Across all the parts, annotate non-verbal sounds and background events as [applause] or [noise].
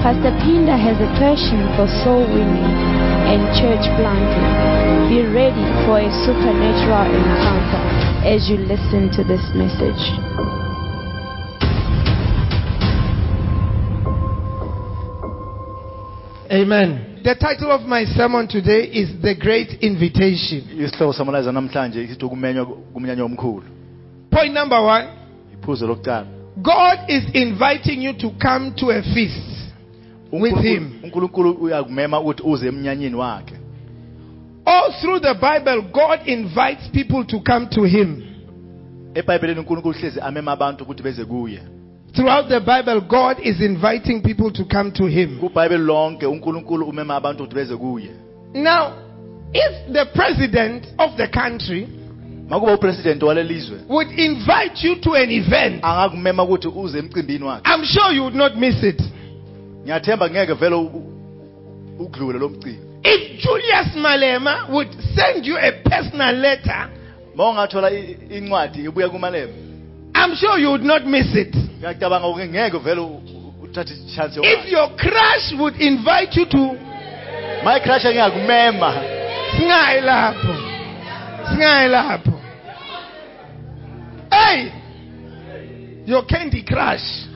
Pastor Pinda has a passion for soul winning and church planting. Be ready for a supernatural encounter as you listen to this message. Amen. The title of my sermon today is The Great Invitation. isihloko samalaiza namhlanje isithi ukumenywa kumnyanya omkhulu Point number one iphuzo lokuqala God is inviting you to come to a feast with Him. unkulunkulu uyakumema ukuthi uze emnyanyeni wakhe All through the Bible, God invites people to come to Him. ebhayibhelini unkulunkulu hlezi amema abantu ukuthi beze kuye Throughout the Bible, God is inviting people to come to Him. kubhayibheli lonke unkulunkulu umema abantu ukuthi beze kuye Now, if the president of the country makuba upresident walelizwe would invite you to an event, angakumema ukuthi uze emcimbini wakhe I'm sure you would not miss it. Ngiyathemba ngeke vele udlule lo mcimbi. If Julius Malema would send you a personal letter, ma ungathola incwadi ibuya kumalebe I'm sure you would not miss it. ngiyacabanga ukuthi ngeke vele uthathe chance If your crush would invite you to my crush ngiyakumema singayi lapho. Singayi lapho. Hey! Your candy crush.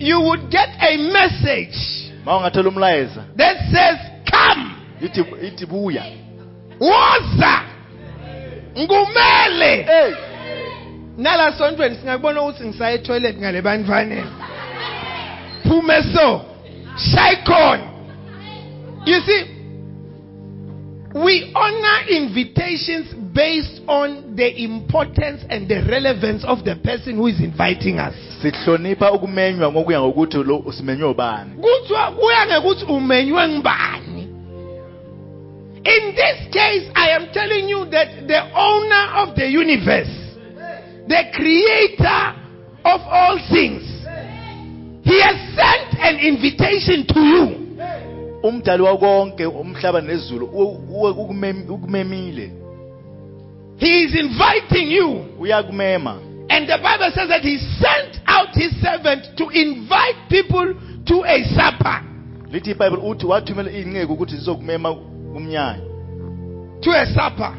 You would get a message ma ungathola umlayeza that says come. Ithi ithi buya. Woza. Ngumele. Nala sontweni singakubona ukuthi ngisaye etoilet ngale bantwaneni phume so. Shaikon you see we honor invitations based on the importance and the relevance of the person who is inviting us. Sihlonipha ukumenywa ngokuya ngokuthi lo ubani. Kuthiwa kuya ngekuthi umenywe ngibani in this case i am telling you that the owner of the universe the creator of all things he has sent an invitation to you umdali wakonke umhlaba nezulu u- u- ukumem- ukumemile. He is inviting you. Uyakumema. And the bible says that he sent out his servant to invite people to a supper. Lithi ibhayibheli uthi wathumela inceku ukuthi zizokumema kumnyanya to a supper.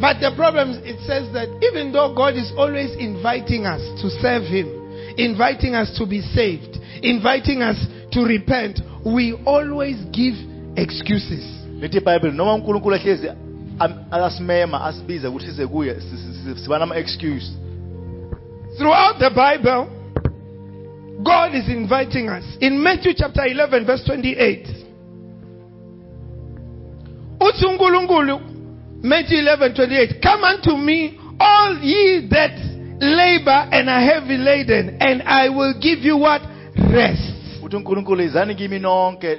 But the problem is, it says that even though God is always inviting us to serve Him, inviting us to be saved, inviting us to repent, we always give excuses. lithi ibhayibheli noma unkulunkulu ahlezi am- asimema asibiza ukuthi size kuye si- si- si- siba nama-excuse Throughout the Bible, God is inviting us. In Matthew chapter 11, verse 28, uthi uNkulunkulu, Matthew 11, 28, Come unto me, all ye that labor and are heavy laden, and I will give you what? Rest. Uthi unkulunkulu izani kimi nonke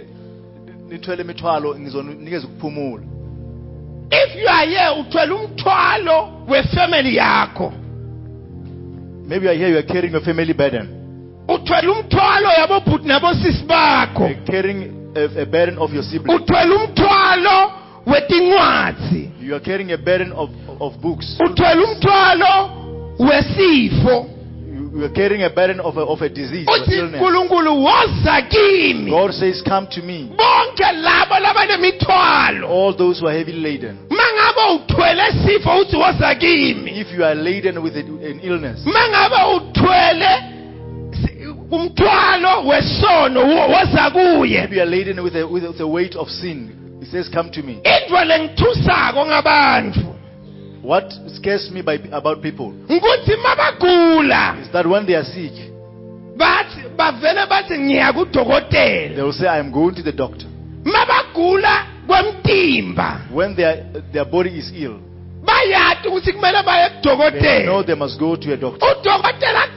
nithwele imithwalo ngizonikeza ukuphumula. If you are here, uthwele umthwalo wefamily yakho. maybe you are here you are carrying your family burden. Uthwele umthwalo yabobhuti nabosisi bakho. Carrying a, a burden of your siblings. Uthwele umthwalo wetincwadzi. You are carrying a burden of, of books. Uthwele umthwalo wesifo you, you are carrying a burden of a, of a disease. Or uthi illness nkulunkulu woza kimi. God says come to me. Bonke labo labanemithwalo. All those who are heavy laden. Mangabe uthwele sifo uthi woza kimi. If you are laden with an illness. Mangabe uthwele si- umthwalo wesono wo- woza kuye. If you are laden with a, with a weight of sin he says come to me. Into lengithusako ngabantu what scares me by, about people is that when they are sick bathi bavele bathi ngiya kudokotela. they will say I am going to the doctor. When their, their body is ill bayati ukuthi kumele baye they know kudokotela they must go to a doctor. Udokotela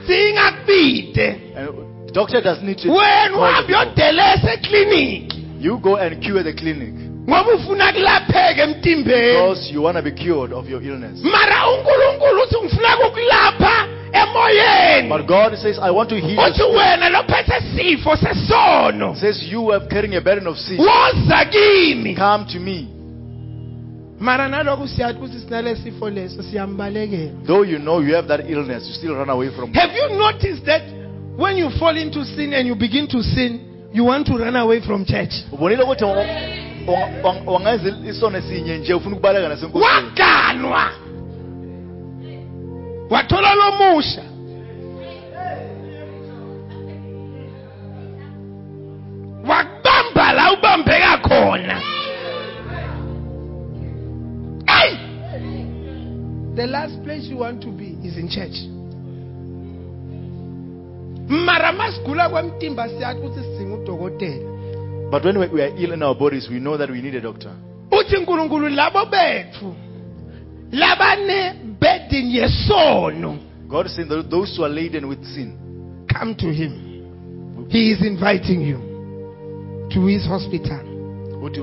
And the doctor doesn't need to. wena uhambe uyodelesa ekliniki You go and cure the clinic ngoba ufuna kulapheke emtimbeni because you want to be cured of your illness. mara unkulunkulu uthi ngifuna kukulapha emoyeni But God says, I want to heal you. wena lophethe sifo sesono Says you are carrying a burden of sin. Come to me. mara nalokhu siyathi ukuthi sinale sifo leso siyambalekela Though you know you have that illness, you still run away from have you noticed that when you fall into sin and you begin to sin you want to run away from church ubonile ukuthi wangenza isono sinye nje ufuna ukubaleka nasenkosini. Waganwa. Wathola lomusha wakubamba la ubambeka khona Hey! the last place you want to be is in church. Mara masigula kwemtimba siyathi ukuthi sidinga udokotela but when we- are ill in our bodies we know that we need a doctor. Uthi nkulunkulu labo bethu labane burden yesono. God is saying that those who are laden with sin come to him. He is inviting you to his hospital. uthi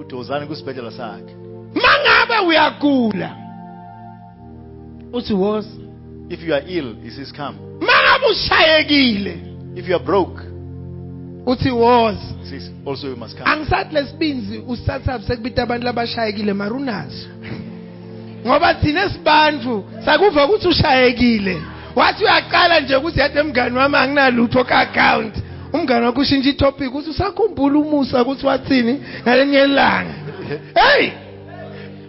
uthi wozani kwisibhedlela sakhe. Mangabe uyagula uthi woza. If you are ill he says come. Mangabe ushayekile if you are broke uthi woza says also you must come. Angisathi lesibinzi usathabu sekubita abantu labashayekile mara unazo ngoba thina sibantu sakuva ukuthi ushayekile. Wathi uyaqala nje ukuthi yade mngani wami anginalutho ka-account. Umngani wakho ushintsha itopic ukuthi usakhumbula umusa ukuthi wathini ngalenye ilanga. [laughs] Hey!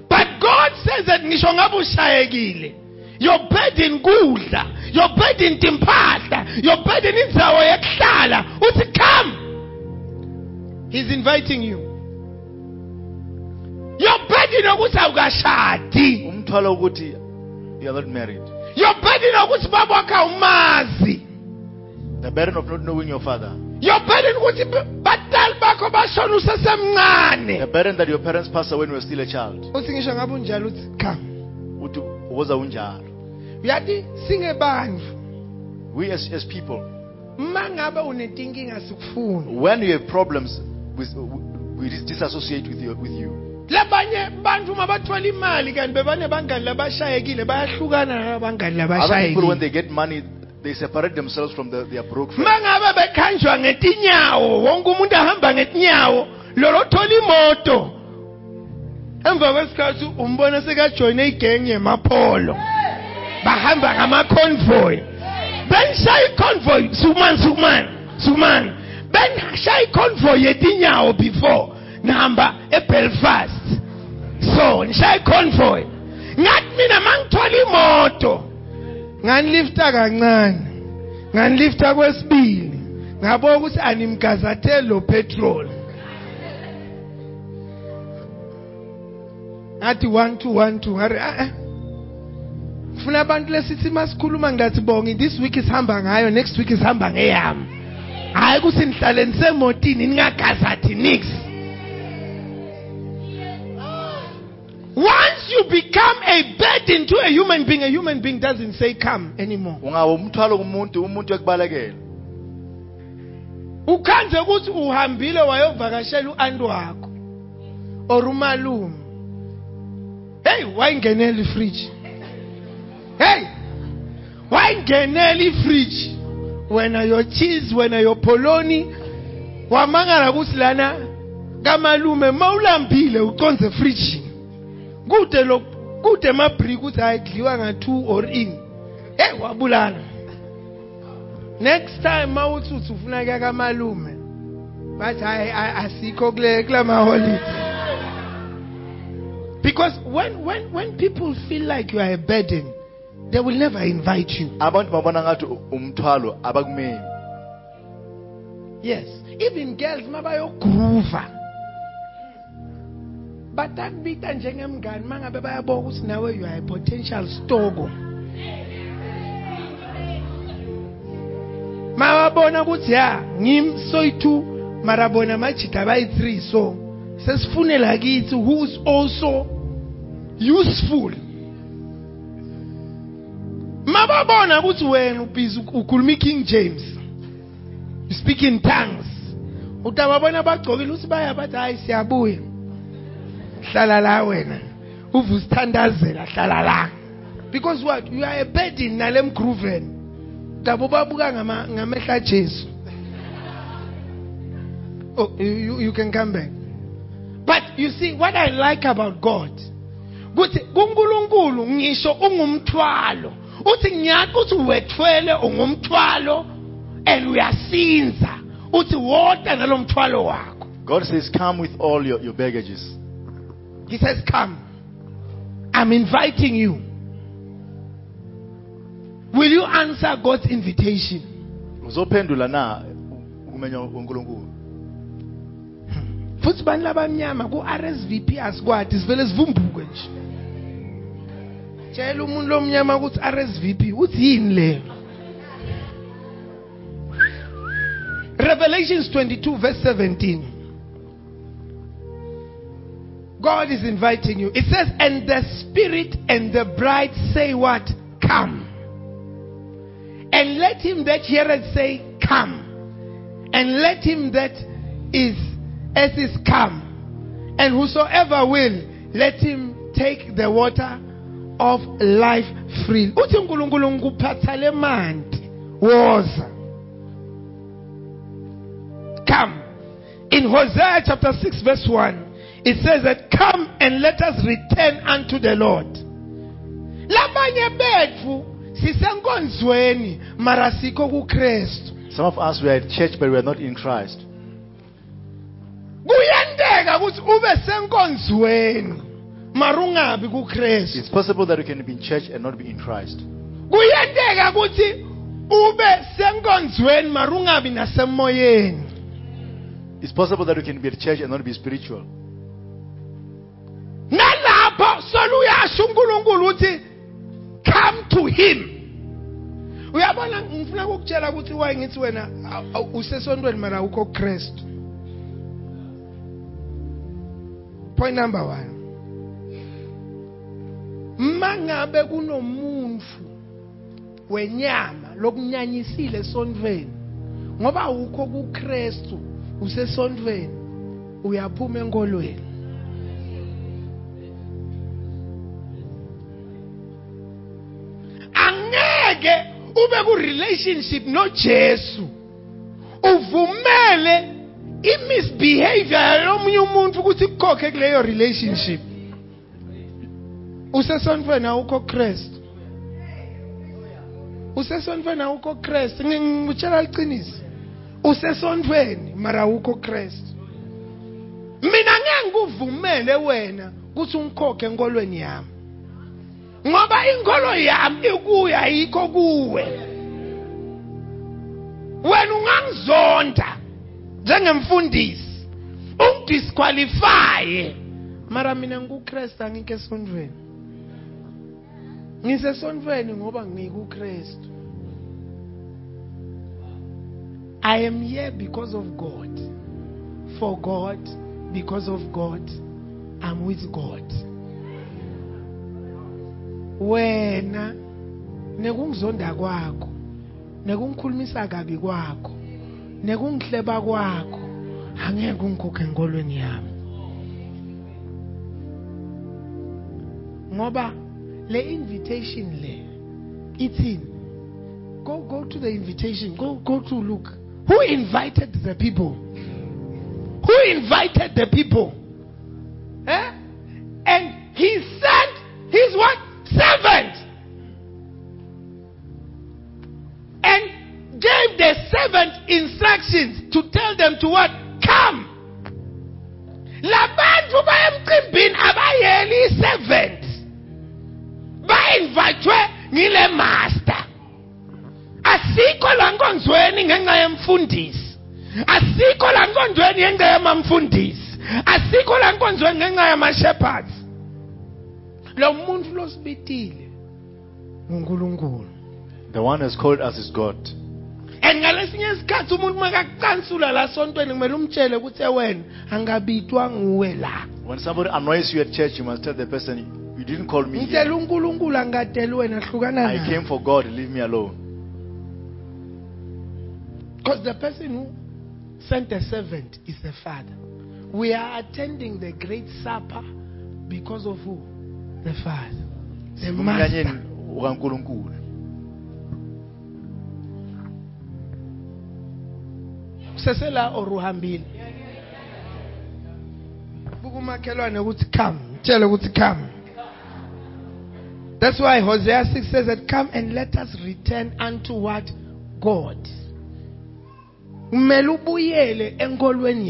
But god says that ngisho ngabe ushayekile. Your burden kudla. Your burden timpahla your burden indzawo yekuhlala uthi come. He's inviting you. Your burden ukuthi awukashadi. Umthwalo ukuthi you are not married. Your burden ukuthi baba wakho awumazi. The burden of not knowing your father. Your burden ukuthi batali bakho bashona the usesemncane burden that your parents passed away when you were still a child. Uthi ngisho ngabe unjalo uthi come. Uthi uboza unjalo uyathi singebandla we as, as people uma ngabe unetinkinga sikufuni when you have problems with, we disassociate with you, with you. Labanye bantu uma bathola imali kanti bebane bangani labashayekile bayahlukana nabangani other people when labashayekile. they get money they separate themselves from the, their broke friends. Uma ngabe bekhanjwa ngetinyawo wonke umuntu ahamba ngetinyawo lolo thola imoto. Emva kwesikhathi umbona sekajoyine igengi yemapholo bahamba ngama-convoy. Benishaya i-convoy sukumani sukumani sukumani benishaya i-convoy yetinyawo before. Nihamba ebelfast. So nishaya i-convoy ngathi mina mangithola imoto. Nganilifta kancane. Nganilifta kwesibili. Ngabona ukuthi animgazatheli lo petrol. Ngathi one two one two. Ngari ah funa abantu lesithi masikhuluma ngathi bonke this week isihamba ngayo next week isihamba ngeyami. Hayi ukuthi nihlale nisemotini ningagazathi nix. Once you become a burden to a human being a human being doesn't say come anymore. Ungabe umthwalo kumuntu umuntu ekubalekela ukhanze ukuthi uhambile wayovakashela u-anti wakho or umalume. Hey wayingenela ifriji. Hey! Wayingenela ifriji wena your cheese wena your poloni. Wamangala ukuthi lana kamalume mawulambile uconze efrijini kude lo kude emabhriki ukuthi hayi kudliwa nga-two or in hey wabulala. Next time mawuthi uthi ufuna kuya kamalume bathi hayi a- asikho kule kula maholide because when when when people feel like you are a burden they will never invite you. Abantu babona ngathi umthwalo abakumeli yes. Even girls mabayogruva batakubita njengemngani mangabe bayabona ukuthi nawe you are a potential stoko mababona ukuthi ya ngim soyi-two mara bona majida bayi-three so sesifunela kithi who's also useful ma angababona ukuthi wena ubhizi ukhuluma iking james you speak in tongues. Utababona abagcokile uthi baya bathi hayi siyabuya. Hlala la wena uve usithandazela hlala la. Because what? You are a burden nale mgroven dabo babuka ngama- ngamehla jesu. Oh you, you can come back. But you see what i like about god kuthi kuNkulunkulu ngisho ungumthwalo. Uthi ukuthi wethwele ungumthwalo and uyasinza. Uthi woda nalomthwalo wakho. God says, Come with all your, your baggages. he says come. I'm inviting you. Will you answer god's invitation? Uzophendula na ukumenya uNkulunkulu? Futhi bani labamnyama ku-rsvp asikwadi sivele sivumbuke nje tshela umuntu lomnyama ukuthi rsvp uthi yini revelations 22 verse 17 god is inviting you. It says and the spirit and the bride say what? Come. And let him that heareth say come. And let him that is as is come. And whosoever will let him take the water of life freely uthi unkulunkulu ngikuphatha le manti woza. Come. In hosea chapter 6 verse 1 it says that come and let us return unto the lord. Labanye bethu sisenkonzweni mara sikho kukristu. Some of us, we are at church, but we are not in Christ. kuyenteka ukuthi ube senkonzweni mara ungabi kukristu It's possible that you can be in church and not be in Christ. kuyenteka ukuthi ube senkonzweni mara ungabi nasemoyeni. It's possible that you can be at church and not be spiritual. nalapho soluyasho unkulunkulu uthi come to him. Uyabona ngifuna ukukutshela ukuthi waye ngithi wena aw- aw- usesontweni mara awukho kristu point number one mangabe kunomuntu wenyama lokunyanyisile esontweni ngoba awukho kukristu usesontweni uyaphuma enkolweni angeke ube ku relationship noJesu uvumele imisbehavior yalomunye umuntu ukuthi kukhokhe kuleyo relationship. Usesontweni awukho Christ. Usesontweni awukho Christ. Ngikutshela liqiniso usesontweni mara awukho Christ. Mina ngeke ngikuvumele wena ukuthi ungikhokhe enkolweni yami. Ngoba inkolo yami ikuya yikho kuwe. Wena ungangizonda njengemfundisi ungidisqualifye. Mara mina ngikuKristu angike esontweni ngisesontweni ngoba ngikuKristu. I am here because of God. For God because of God I'm with God. Wena nekungizonda kwakho nekungikhulumisa kabi kwakho nekungihleba kwakho angeke ungikhokhe enkolweni yami. Ngoba le invitation le it's in. Go go to the invitation. Go go to look. Who invited the people? Who invited the people? Eh? and he sent his what? Servant. And gave the servant instructions to tell them to what? Come. Bayemcimbini abayeli seven. ngivajwe ngile master. Asikho la nkonzweni ngenxa yemfundisi. Asikho la nkonzweni ngenxa yamamfundisi. Asikho la nkonzweni ngenxa yamashepherd lo muntu losibitile uNkulunkulu. The one has called us is God. And ngalesinye isikhathi umuntu makacansula la sontweni kumele umtshele ukuthi wena angabitwa nguwe la. When somebody annoys you at church you must tell the person You didn't call me. Here. unkulunkulu angadeli wena hlukana I came for God. Leave me alone. because the person who sent the servant is the father we are attending the great supper because of who the father the Kumnyanyeni master ukaNkulunkulu. usesela or uhambile buka umakhelwane ukuthi come tshele ukuthi come that's why hosea 6 says that come and let us return unto what god. Enkolweni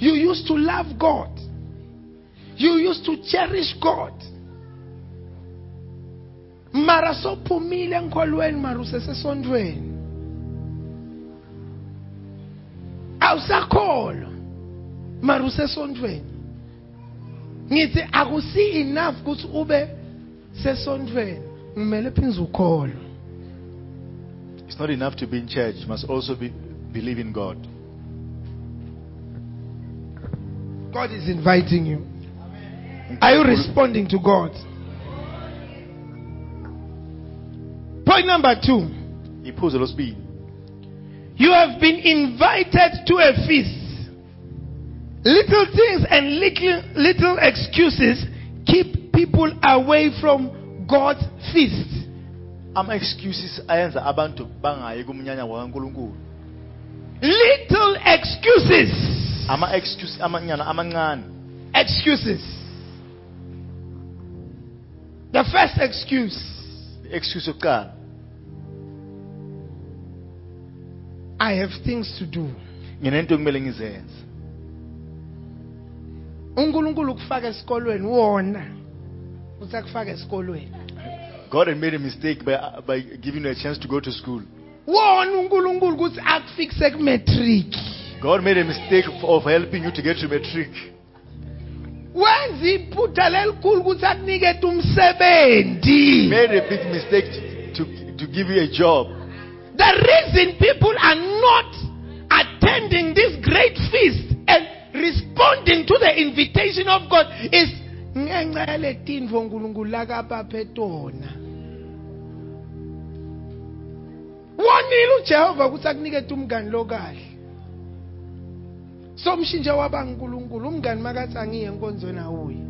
you used to love god. You used to cherish god. Mara sophumile usesondweni ngithi akusi enough ukuthi ube sesondweni kumele phinze ukholwa It's not enough to be in church. You must also be, believe in God. god is inviting you are you responding to god point number two. You have been invited to a feast. Little things and little, little excuses keep people away from God's feast. Ama excuses ayenza abantu bangayi kumnyanya wakaNkulunkulu. Little excuses. Ama excuse amanyana amancane. Excuses. The first excuse Excuse yokuqala. I have things to do. Nginento kumele ngizenze. uNkulunkulu kufaka esikolweni wona uthi akufaka esikolweni God had made a mistake by, by giving you a chance to go to school. wona uNkulunkulu ukuthi akufikise kumatric God made a mistake of- helping you to get to matric. wenza iphutha lelikhulu ukuthi akunikete umsebenzi Made a big mistake to, to give you a job. the reason people are not attending this great feast responding to the invitation of god is ngenxa yaletinto unkulunkulu lakabaphe tona wonile ujehova ukuthi akunikete umngani lokahle somshintshe waba nkulunkulu umngani makathi angiye enkonzweni awuye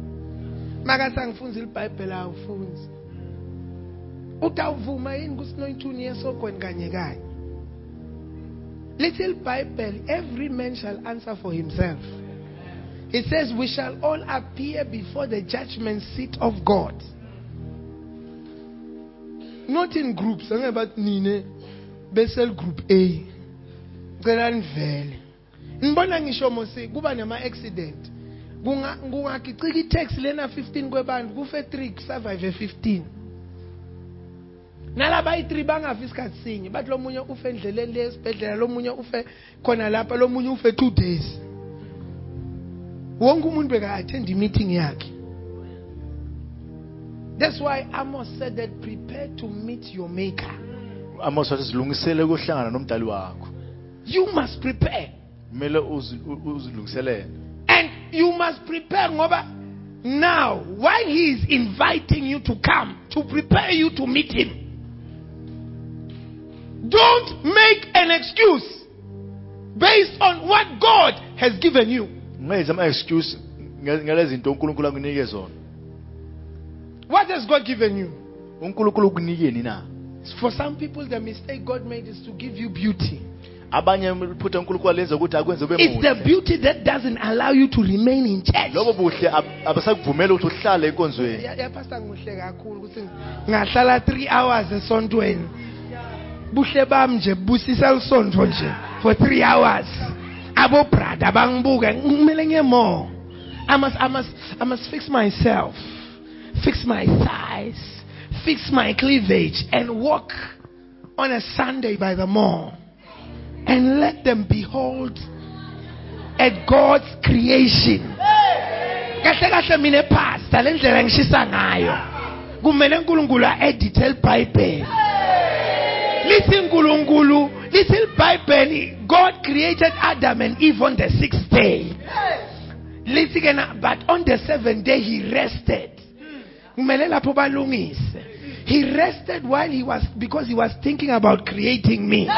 makathi angifunzi ibhayibheli awufunzi utawuvuma yini kusinoyithuni yesogweni kanye kanye? Little bible every man shall answer for himself. It says we shall all appear before the judgment seat of god. Not in groups angeke bathi nine besel group a cela nivele ngibona ngisho mosi kuba nema-accident Kunga- kungagicika itaxi lena 15 kwebantu kufe 3 kusurvive 15 nalaba yi-3 bangafi isikhathi sinye. Bathi lomunye ufe endleleni le esibhedlela lomunye ufe khona lapha lomunye ufe two days. Wonke umuntu beka-attend i-meeting yakhe. That's why amos said that prepare to meet your maker. Amos wathi zilungisele ukuhlangana nomdali wakho. you must prepare. Kumele uzilungiselele. and you must prepare ngoba now while he is inviting you to come to prepare you to meet him don't make an excuse based on what god has given you. Ungenzi ama excuse nge- ngale zinto uNkulunkulu akunike zona. what has god given you? For some people the mistake god made is to give you beauty. Abanye iphutha uNkulunkulu alenza ukuthi akwenze ube it's the beauty that doesn't allow you to remain in church. Lobo buhle ab- abasakuvumela ukuthi uhlale enkonzweni. Ya- yapasta kakhulu ukuthi ngahlala 3 hours esontweni buhle bami nje busisa lisonto nje for 3 hours. Abo brother bangibuke kumele ngiye more i must i must i must fix myself fix my thighs fix my cleavage and walk on a sunday by the mall and let them behold at god's creation. Kahle kahle mina epasta le ndlela ngishisa ngayo. Kumele unkulunkulu a-edithe libhayibheli lithi unkulunkulu lithi libhayibheli god created adam and eve on the sixth day. Na but on the seventh day he rested. He rested while he was because he was thinking about creating me.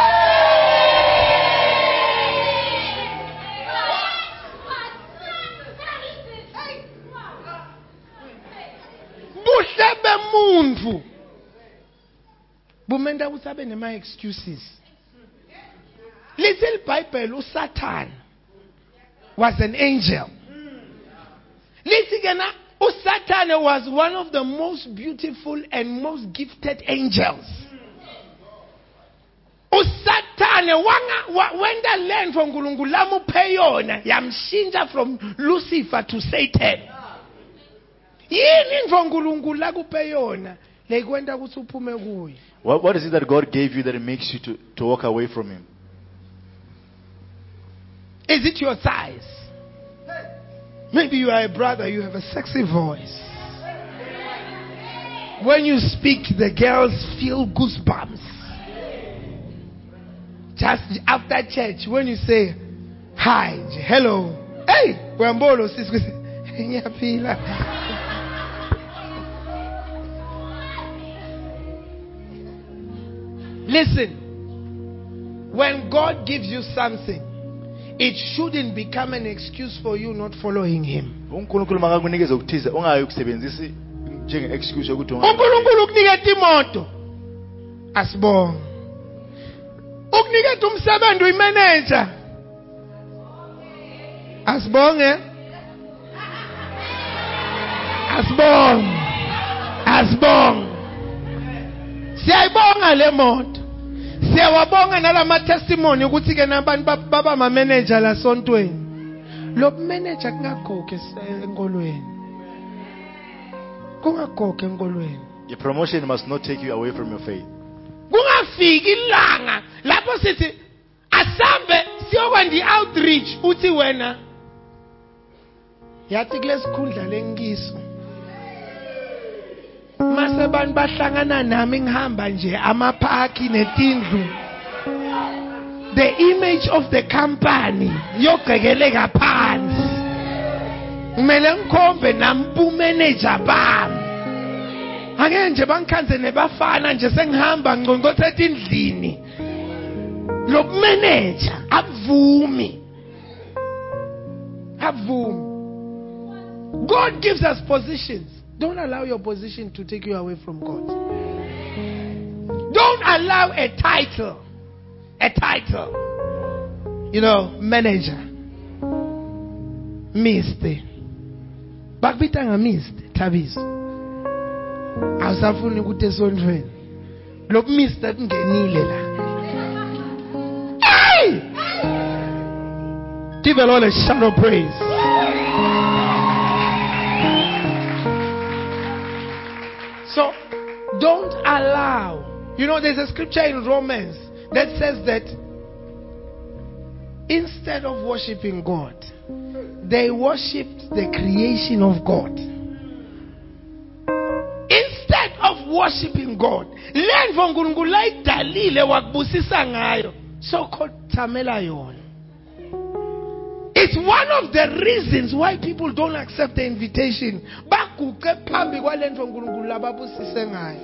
Buhle bemuntu bumenta ukuthi abe nema-excuses lithi libhayibheli usatan was an angel. Lithi ke na usatan was one of the most beautiful and most gifted angels. usatane wanga- wa- wenta lento nkulunkulu lamuphe yona yamshintsha from lucifer to satan. Yini into nkulunkulu lakuphe yona leyikwenta ukuthi uphume kuyo What, what is it that God gave you that makes you to, to walk away from Him? Is it your size? Maybe you are a brother, you have a sexy voice. When you speak, the girls feel goosebumps. Just after church, when you say hi, hello, hey, Wambolo, [laughs] Listen, when God gives you something, it shouldn't become an excuse for you not following Him. unkulunkulu makakunikeza ukuthize ungayi njenge-excuse yokuthi unkulunkulu ukuniketa imoto. Asibonge. Ukuniketa umsebenzi uyimeneja asibonge. Asibonge. Asibonge. Siyayibonga le moto siyawabonga nalama testimony ukuthi ke nabantu bab- baba manager la sontweni. Lo manager kungagoge se- enkolweni kungagoge enkolweni Your promotion must not take you away from your faith. kungafiki ilanga lapho sithi asambe siyokwenza i-outreach uthi wena yathi kule sikhundla lenkiso mase abantu bahlangana nami ngihamba nje amaphaki netindlu. The image of the company yogqekeleka phansi. Kumele ngikhombe nampumeneja bami. Ake nje bangikhanze nebafana nje sengihamba ngconcothe etindlini. Lo manager akuvumi. Akuvumi. God gives us positions. Don't allow your position to take you away from God. Don't allow a title a title you know manager Mr bakubita nga Mr Thabiso. Awusafuni ukuthi esondweni. Lo mr kungenile la. Hey! Give the lord a shout of praise don't allow. You know there's a scripture in romans that says that instead of worshiping god they worshipped the creation of god. Instead of worshiping God le nto nkulunkulu layidalile wakubusisa it's one of the reasons why people don't accept the invitation. Baguqe phambi kwale nto nkulunkulu lababusise ngayo.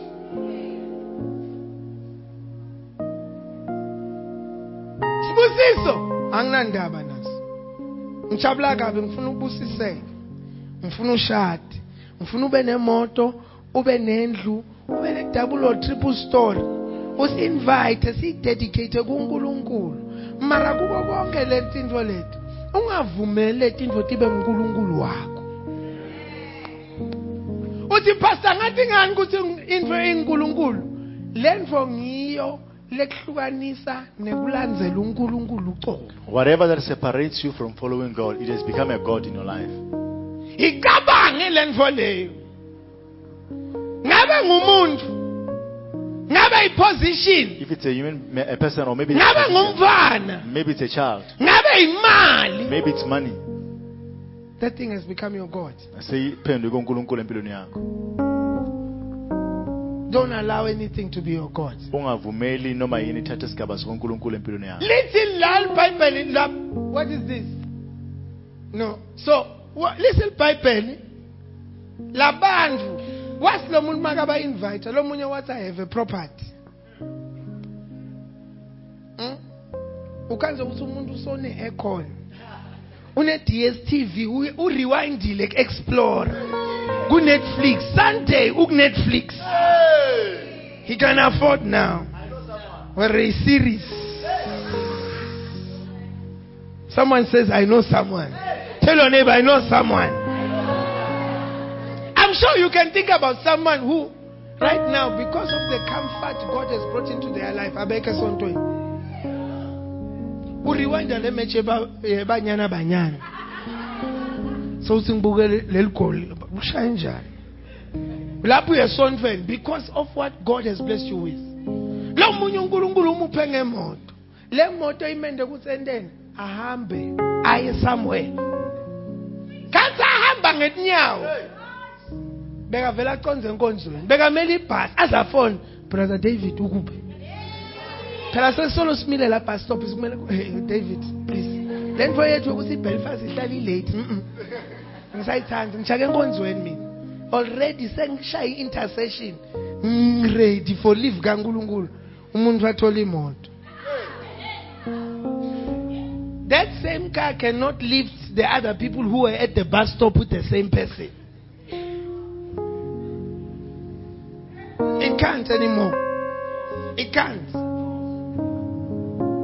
Sibusiso. Anginandaba naso. Ngijabula kabi ngifuna ukubusiseka. Ngifuna ushade. Ngifuna ube nemoto ube nendlu ube ne-double or triple story usi-invite siyidedicate kunkulunkulu. Mara kuko konke le tinto leti ungavumeli le tinto tibe ngunkulunkulu wakho. Uthi pastor ngathi ngani ukuthi into eyinkulunkulu? Le nto ngiyo lekuhlukanisa nekulandzela unkulunkulu ucobo. Whatever that separates you from following God, it has become a God in your life. icabange le nto leyo. Ngabe ngumuntu? Ngabe iposition. If it's a human, a person, or maybe ngabe it's, ngumfana. maybe it's a child, ngabe imali. Maybe it's money. that thing has become your god. uNkulunkulu empilweni yakho. don't allow anything to be your god. Ungavumeli noma yini ithathe isigaba sikaNkulunkulu empilweni yakho. lithi la libhayibheli la what is this? No so wa- listen ibhayibheli labantu wasi lo muntu makaba invite? Lo munye wathi i have a property? Hmm? ukhanze ukuthi umuntu usone aircon. Une DStv u- urewindile explore ku Netflix Sunday uk Netflix he can afford now. Or a series. Someone says i know someone. Tell your neighbor i know someone sure you can think about someone who right now because of the comfort god has brought into their life abeke sontweni uriwinda le match yeba- yebanyana eh, banyana sowuthi ngibuke le- leli goli ushaye njani? Lapho uyesontweni because of what god has blessed you with. Lo munye unkulunkulu umuphe ngemoto. Le moto imende kusenteni ahambe aye somewhere. Kanti ahamba ngetinyawo bekavela aconze enkonzweni bekamele ibhasi azafona. Brother david ukuphi? Phela sesolo simile la bus stop sikumele david please. Le nto yethu yokuthi ibelfast ihlala ilate ngisayithanda ngishake enkonzweni mina. Already sengishaya i-intercession. Ngiready for leave kankulunkulu. Umuntu wathola imoto. That same car cannot lift the other people who were at the bus stop with the same person it can't anymore. It can't.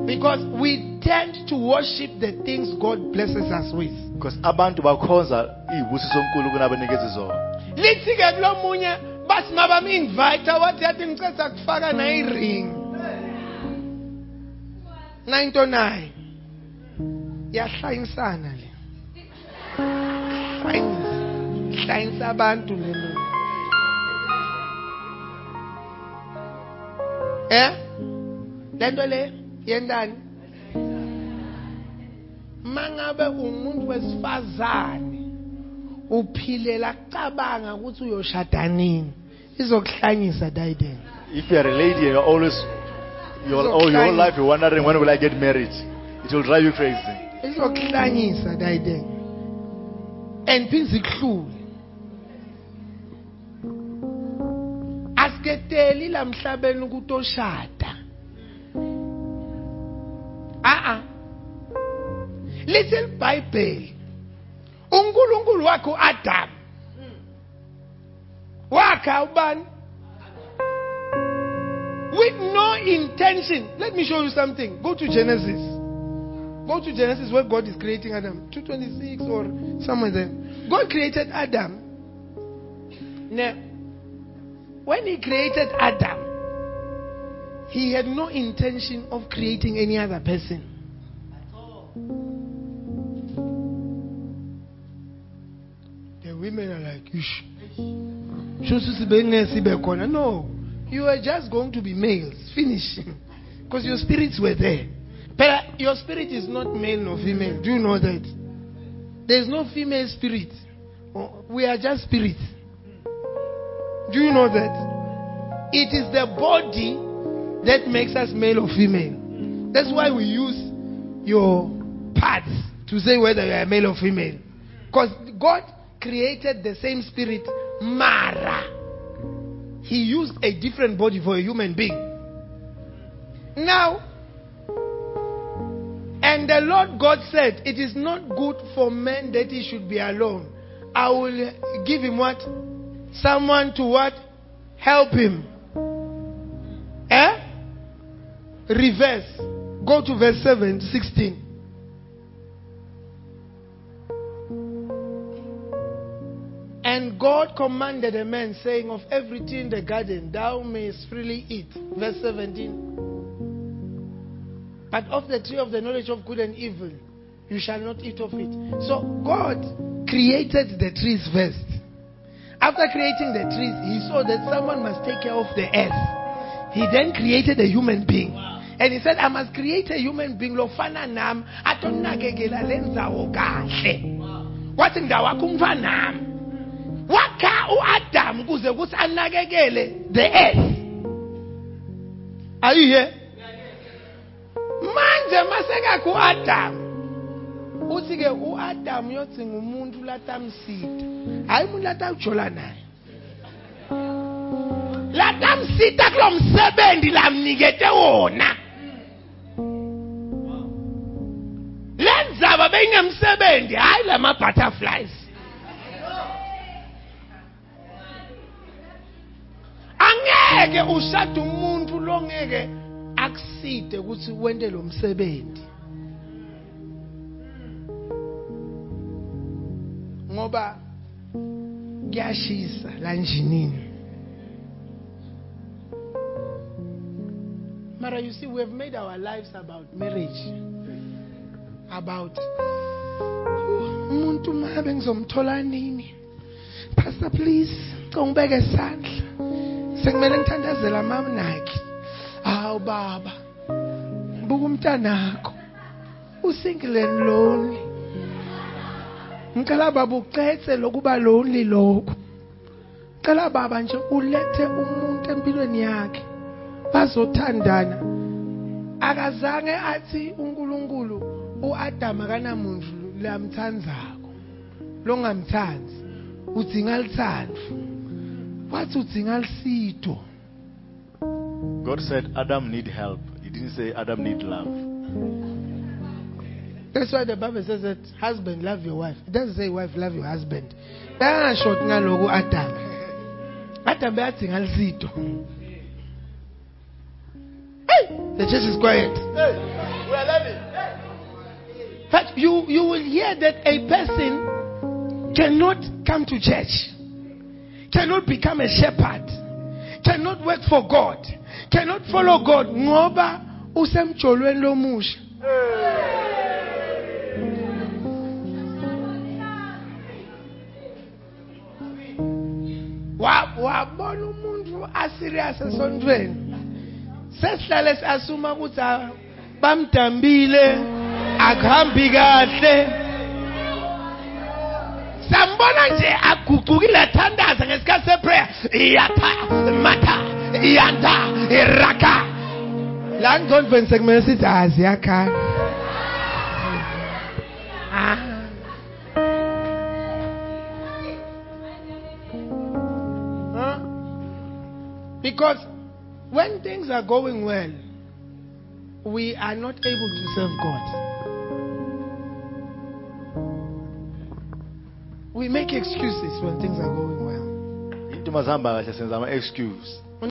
Because we tend to worship the things god blesses us with. Because abantu bakhonza iy'busiso nkulunkulu abanikeza zona. Lithi-ke kulo munye bathi mabam-invite wathi yathi ngiceda kufaka nayi-ring nayinto oh nayi yahlanyisana le. Hlanyisa hlanyisa abantu le eh? Le nto le? Yentani? Mangabe umuntu wesifazane uphilela cabanga ukuthi uyoshada nini? Izokuhlanyisa dayiden if you're a lady you're always your, So all your whole life you're wondering when will I get married it will drive you crazy. Izokuhlanyisa dayiden and phinde ikuhlule asiketeli la mhlabeni ukuthi oshada a-a lithi libhayibheli unkulunkulu wakhe u-adam wakha ubani? With no intention. Let me show you something. Go to genesis. Go to genesis where god is creating adam. 226 or somewhere there. God created adam. Now when he created adam he had no intention of creating any other person. The women are like khona." no you were just going to be males. Finish. [laughs] Because your spirits were there. But your spirit is not male nor female. Do you know that? There's no female spirit. Oh, we are just spirits do you know that? It is the body that makes us male or female. That's why we use your parts to say whether you are male or female. Because god created the same spirit mara. He used a different body for a human being. Now and the lord god said it is not good for man that he should be alone. I will give him what someone to what help him eh reverse go to verse 7 16 And God commanded a man, saying, Of every tree in the garden thou mayest freely eat. Verse 17. But of the tree of the knowledge of good and evil, you shall not eat of it. So God created the trees first. After creating the trees, he saw that someone must take care of the earth. He then created a human being. And he said, I must create a human being lofana nam atonakekela lenzawo kahle. Wathi ngawakho umfanami. wakha uAdam kuze kuthi anakekele the earth are you here manje masekakho uAdam uthi ke uAdam uyodzinga umuntu latamsida hayi umuntu latawujola naye. Latamsita kulo msebenzi lamnikete wona. Lendzaba beyingemsebenzi hayi lama butterflies angeke ushade umuntu longeke akuside ukuthi wente lo msebenzi. Ngoba kuyashisa la Mara, you see, we have made our lives about marriage. About umuntu mabe ngizomthola nini? Pastor, please, ngibeke isandla. Sekumele ngithandazela mama nakhe. Hawu baba. Buka umntanakho. Usingle and lonely. Ngicela baba ucetse lokuba lonely lokho. Ngicela baba nje ulethe umuntu empilweni yakhe. bazothandana akazange athi uNkulunkulu uAdam akanamuntu lamthandzako longamthandi udzinga lithandvo wathi udzinga lisito God said Adam need help. He didn't say Adam need love. That's why the Bible says that husband love your wife. It doesn't say wife love your husband. Bayasho ngaloku Adam. Adam bayadzinga lisito. Hey, the church is quiet. Hey, we are learning. But you, you will hear that a person cannot come to church, cannot become a shepherd, cannot work for God, cannot follow God ngoba usemjolweni lomusha. Wabona umuntu aserious esontweni sesihlale sasuma ukuthi ah, bamdambile akuhambi kahle. Sambona nje agucukile athandaza ngesikhathi seprayer. Iyatha matha iyanda iraka. La ngconveni sekumele sithi ah. Because when things are going well, we are not able to serve God. We make excuses when things are going well. Into mazihamba kahle senza ama excuse. Hmm?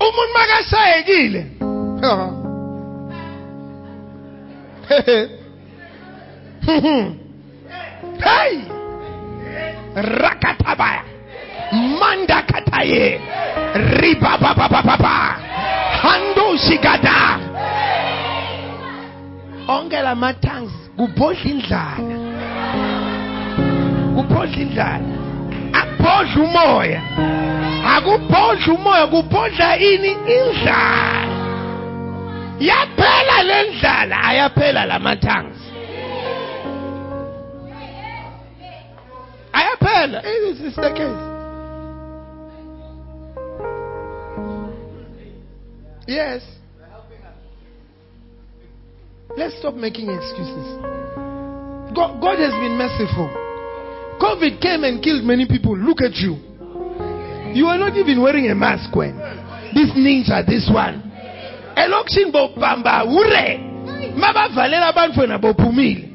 umuntu makashayekile [laughs] [laughs] [laughs] hey! Rakatabaya. Manda kataye. Ribababababa hando shigada. Onke la ma-tongues kubhodla indlala. Kubhodla indlala. Akubhodla umoya. Akubhodla umoya. Kubhodla ini indlala. Yaphela le ndlala. Ayaphela la is the case yes. Let's stop making excuses. God, god has been merciful. Covid came and killed many people. Look at you. You are not even wearing a mask when this ninja this one. Wena bophumile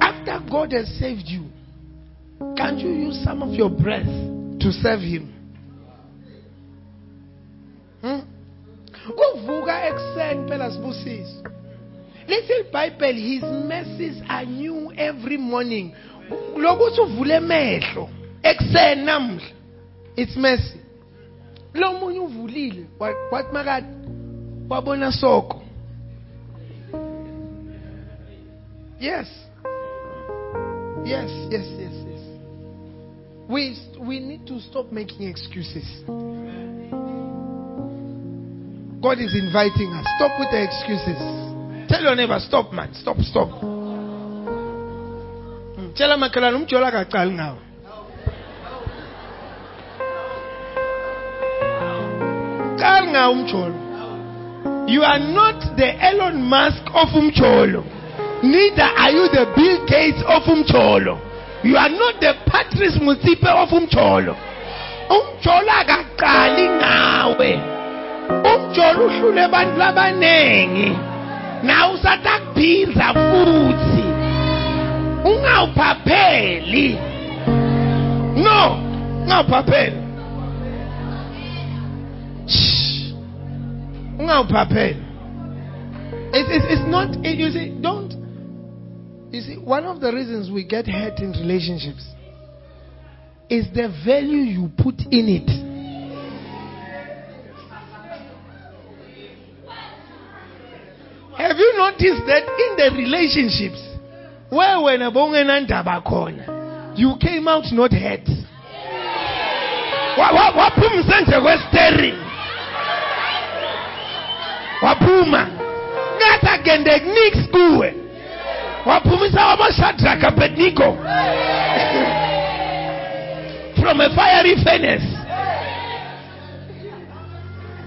after god has saved you can't you use some of your breath to serve him? Hmm? uvuka ekuseni phela his mercies are new every morning. It's mercy. Lo munye wabona soko. Yes yes yes yes we we need to stop making excuses God is inviting us. Stop with the excuses. Tell your neighbor, stop, man. Stop, stop. Mm. Tell him, "Makhelwane, umjola akaqali ngawe." ngawo umjolo you are not the Elon Musk of umjolo neither are you the Bill Gates of umjolo you are not the Patrice Motsepe of umjolo. Umjolo akaqali ngawe. Umjolo uhlule abantu labanengi nawe usatakubhiza futhi. Ungawuphapheli. No ungawuphapheli. Ungawuphapheli. It's, it's, it's not it, you see don't you see one of the reasons we get hurt in relationships is the value you put in it. Have you noticed that in the relationships where when abongenandaba khona you came out not hurt? Wa- wa- waphuma nje kwestering waphuma ngathi akuyendeki nix kuwe waphumisa wabashadraka abednego from a fiery furnace.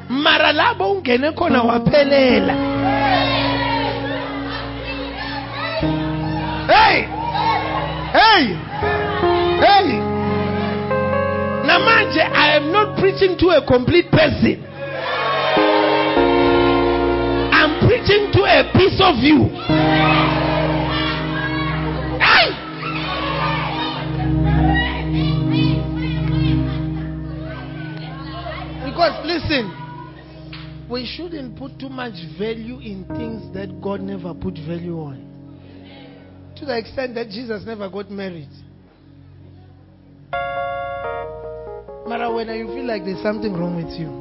Mara labo ungene khona waphelela. Hey! Hey! Hey! Namanje i am not preaching to a complete person. I'm preaching to a piece of you listen. We shouldn't put too much value in things that god never put value on. To the extent that Jesus never got married. Mara, when you feel like there's something wrong with you,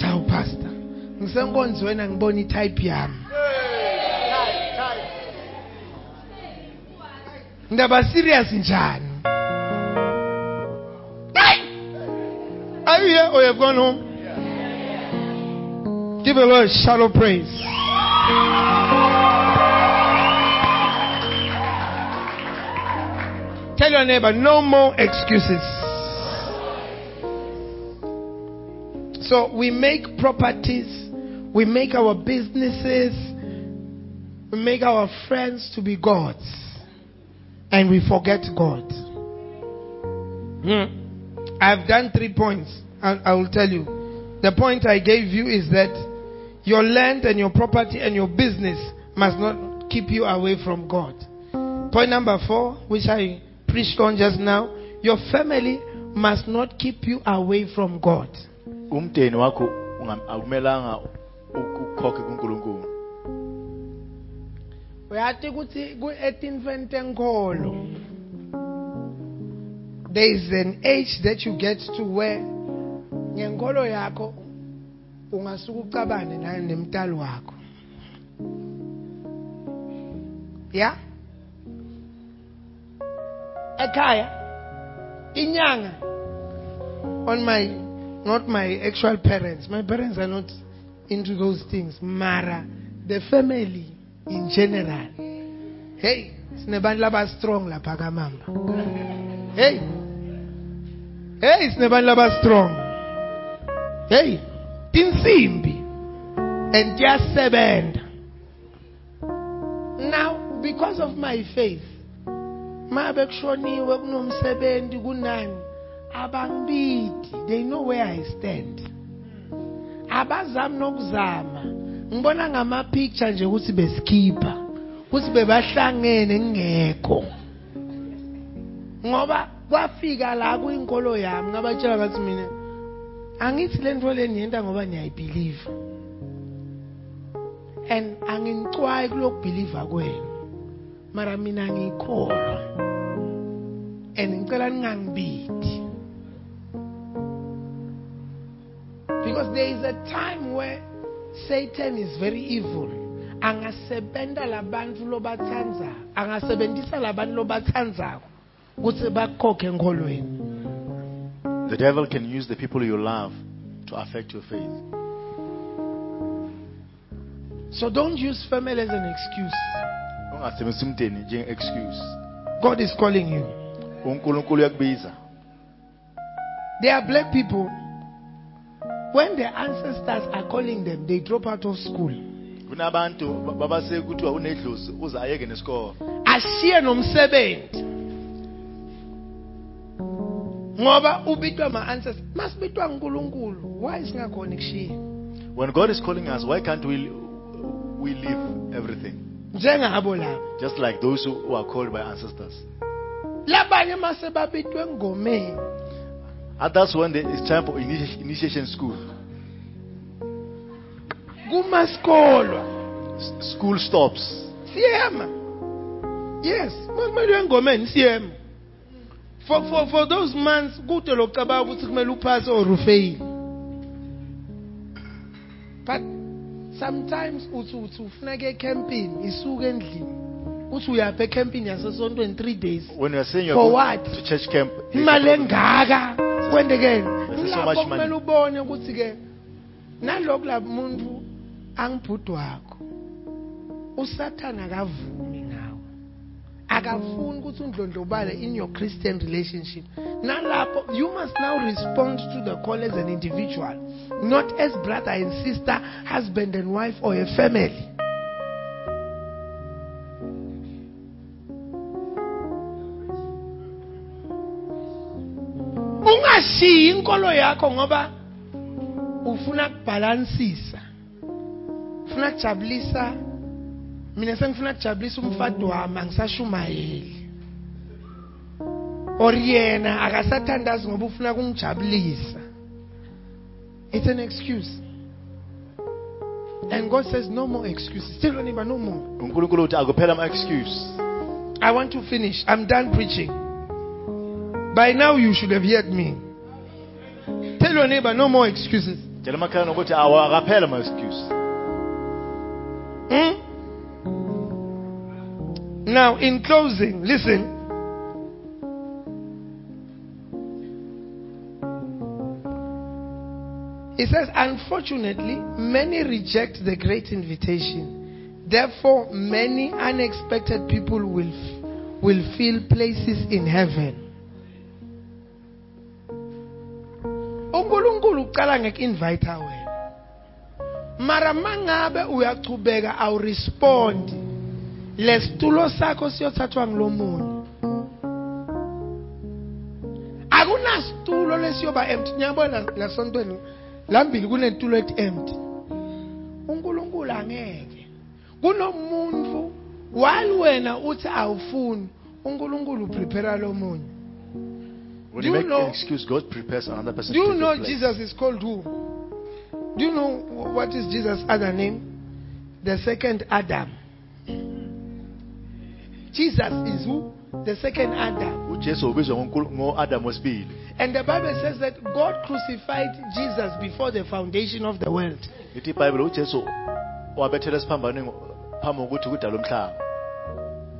ciao pastor. ndaba serious njani or you have gone home give a Lord shallow praise Tell your neighbor, no more excuses. So we make properties, we make our businesses, we make our friends to be gods, and we forget God. Hmm. I've done three points. I, I will tell you. The point I gave you is that your land and your property and your business must not keep you away from God. Point number four, which I preached on just now, your family must not keep you away from God. umndeni wakho unga- akumelanga u- kuNkulunkulu uyati ukuthi ku-etintweni tenkolo there is an age that you get to where ngenkolo yakho ungasuka ucabane naye nemtali wakho. Ya? Ekhaya inyanga on my not my actual parents. My parents are not into those things. Mara the family in general. Hey sinebantu laba strong lapha kamamba hey hey sinebantu laba strong. Hey tinsimbi and tiyasebenza now because of my faith mabe kushoniwe kunomsebenzi kunani abangibidi they know where i stand. Abazami nokuzama. Ngibona ngama-picture nje ukuthi besikhipha ukuthi bebahlangene ngingekho ngoba kwafika la kwinkolo yami ngabatshela ngathi mina angithi le nto le niyenta ngoba niyayibhiliva. And anginicwayi kulokubhiliva kwenu. Mara mina ngiyikholwa and ngicela ningangibidi because there is a time where satan is very evil. Angasebenta labantu lobathandzako angasebentisa labantu lobathandzako ukuthi bakhokhe enkolweni the devil can use the people you love to affect your faith. So don't use family as an excuse. Njenge-excuse god is calling you. There are black people. When their ancestors are calling them, they drop out of school. kunabantu ba- babase kuthiwa unedlozi uze ayeke nesikolo. Ashiye nomsebenzi ngoba ubitwa ama-ancestors masibitwa ngunkulunkulu. Why singakhona kushiya when god is calling us why can't we we leave everything? Njengabo labo just like those who, who are called by ancestors. Labanye mase babitwe ngomeni. And that's when the, it's time for initiation school. Kumasikolwa. School stops. Siyema. Yes makumele engomeni siyema for, for, for those months kude lokucabanga ukuthi kumele uphase or ufeyile but sometimes uthi uthi ufuna ke camping isuke endlini. Uthi uyapha ecamping yasesontweni three days. When you're saying you're For what? to church camp imali engaka. Kwendekeni lapho kumele ubone ukuthi ke naloku la muntu angibhudu wakho usathana akavumi akafuni ukuthi undlondlobale in your christian relationship. Nalapho you must now respond to the call as an individual not as brother and sister husband and wife or a family. Ungashiyi inkolo yakho ngoba ufuna kubhalansisa ufuna kujabulisa mina sengifuna kujabulisa umfadi wami angisashumayeli. Or yena akasathandazi ngoba ufuna kungijabulisa it's an excuse. And god says no more excuses. Tell your neighbor no more. Unkulunkulu uthi akuphela ama-excuse i want to finish. I'm done preaching. By now you should have heard me. Tell your neighbor no more excuses. Tshela emakhaya ukuthi akaphela ama-excuse Hmm? Now, in closing, listen. He says, Unfortunately, many reject the great invitation. Therefore, many unexpected people will, will fill places in heaven. unkulunkulu uqala ngek-invite wena mara mangabe uyachubeka awurespondi lesitulo sakho siyothathwa ngulomunye akunasitulo lesiyoba empty nyabona lasontweni lambili kunetulo ethi empty unkulunkulu angeke kunomuntu while wena uthi awufuni unkulunkulu uprepare lomunye when Do you you make know- an excuse god prepares another person Do you know place. Jesus is called who? Do you know what is Jesus' other name? The second Adam. Jesus is who? The second Adam. ujesu ubizwa ngonkulu- ngo-adam wesibili And the Bible says that God crucified Jesus before the foundation of the world. ithi ibhayibhile ujesu wabethela esiphambanweni phambi kokuthi kudala umhlaba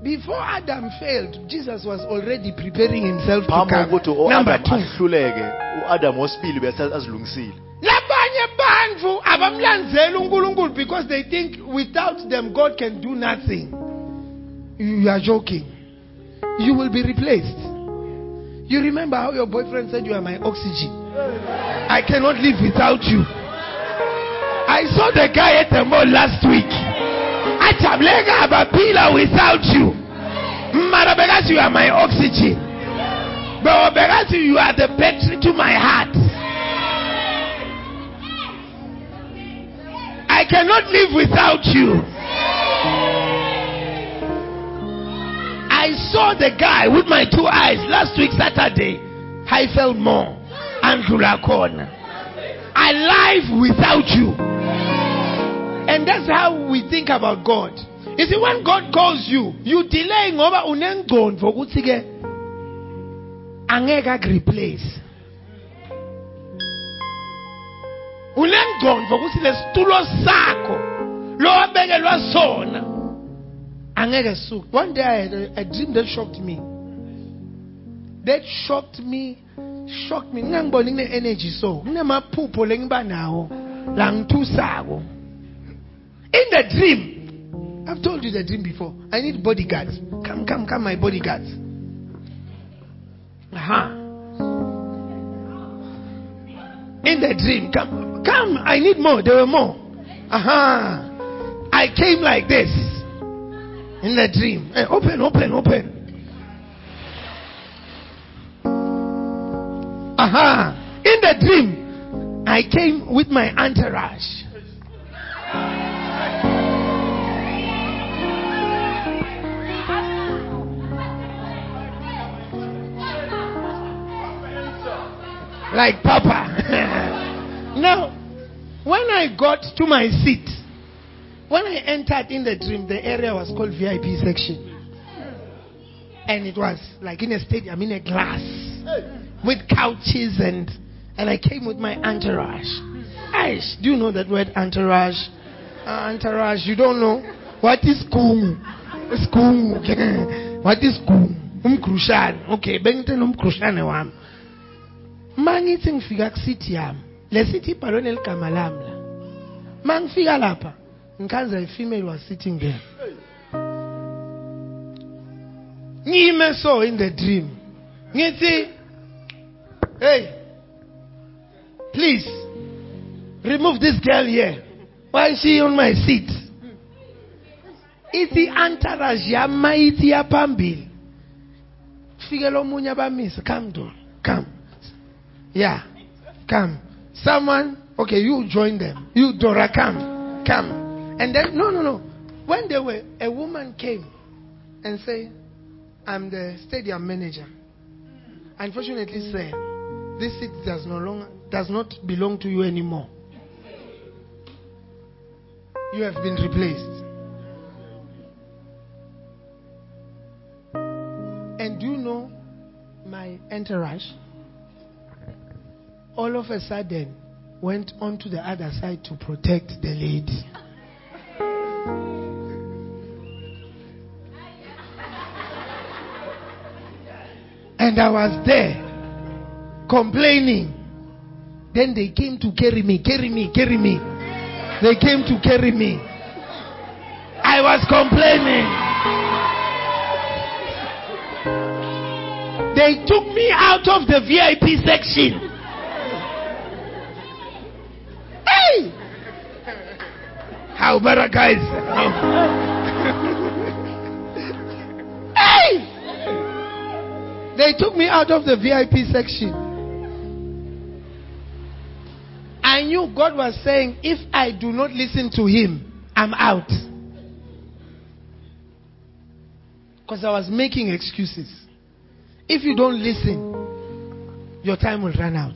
Before Adam failed, Jesus was already preparing himself to phambi come. kokuthi Number two. ahluleke u-adam wesibili bese azilungisile labanye bantu abamlandzeli unkulunkulu because they think without them god can do nothing you are joking. You will be replaced. You remember how your boyfriend said you are my oxygen? I cannot live without you. I saw the guy at the mall last week. Ajabuleka abaphila without you. Mara because you are my oxygen. But you are the battery to my heart. I cannot live without you. I saw the guy with my two eyes last week, Saturday. Highveld Mall, Andrew Lacon. I live without you. And that's how we think about God. You see, when God calls you, you delay ngoba unengqondo ukuthi ke angeke akureplace. unengqondo ukuthi lesitulo sakho lo wabekelwa sona one day i had a, a dream that shocked me that shocked me shocked me ngingangiboni kune energy so kunemaphupho lengiba nawo la ngithusako in the dream i've told you the dream before i need bodyguards come come come my bodyguards aha In the dream. Come, come. I need more. There were more. Aha. I came like this. In the dream. Eh, open, open, open. Aha. In the dream, I came with my entourage. like Papa. [laughs] now, when I got to my seat, when I entered in the dream, the area was called VIP section. And it was like in a stadium, in a glass, with couches and and I came with my entourage. Aish, do you know that word entourage? Uh, entourage, you don't know? What is kum? Kum. [laughs] what is kum? Umkrushane. Okay, bengithe umkrushane wami. Mangithi ngifika kusithi yami. Le sithi ibhalwe neligama lami la. Mangifika lapha, ngikhanza a female was sitting there. Ngime so in the dream. Ngithi Hey, please remove this girl here. Why is she on my seat? Ithi entourage yama ithi yaphambili. Fike lo munye abamisa, come down. Come. Yeah. Come. Someone, okay, you join them. You, Dora, come. Come. And then, no, no, no. When they were, a woman came and said, I'm the stadium manager. Unfortunately, sir, this seat does no longer does not belong to you anymore. You have been replaced. And do you know my entourage? All of a sudden went on to the other side to protect the lady. And I was there complaining. Then they came to carry me, carry me, carry me. They came to carry me. I was complaining. They took me out of the VIP section. How about guys? hey! They took me out of the VIP section. I knew God was saying, if I do not listen to Him, I'm out. Because I was making excuses. If you don't listen, your time will run out.